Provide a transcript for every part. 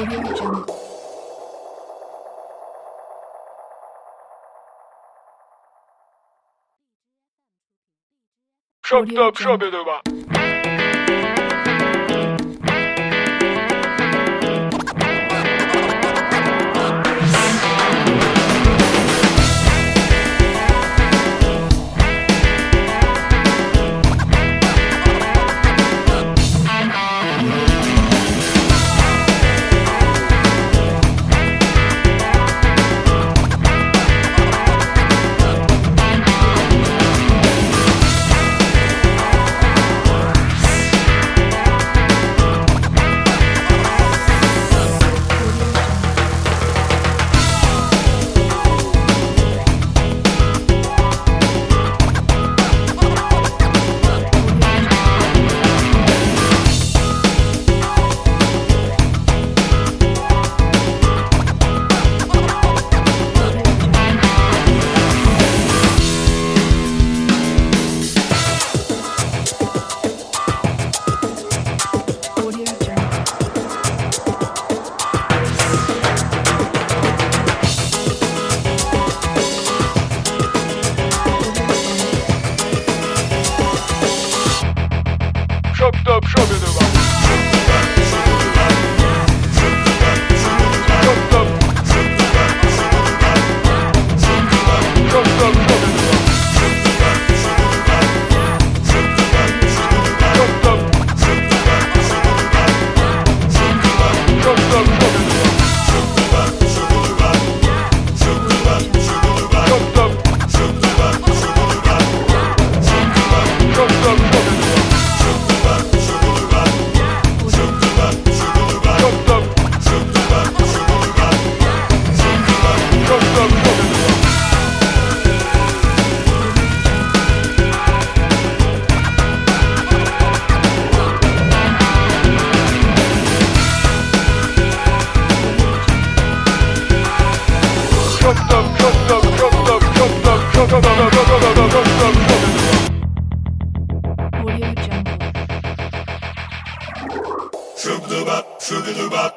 Radio Jungle. Shut 对吧？up, up, Sugaloo Bop.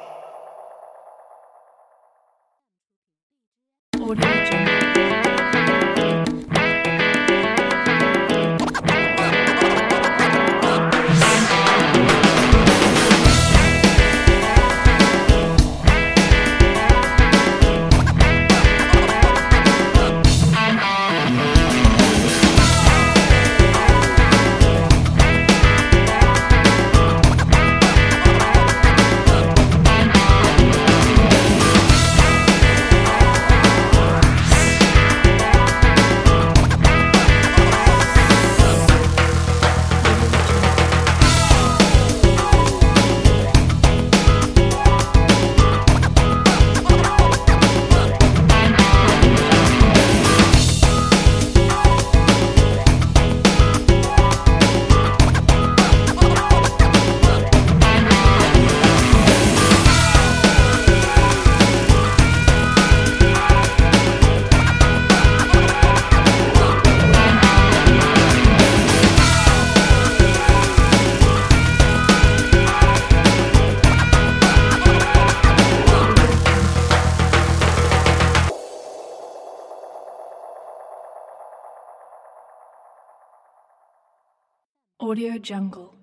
Audio Jungle.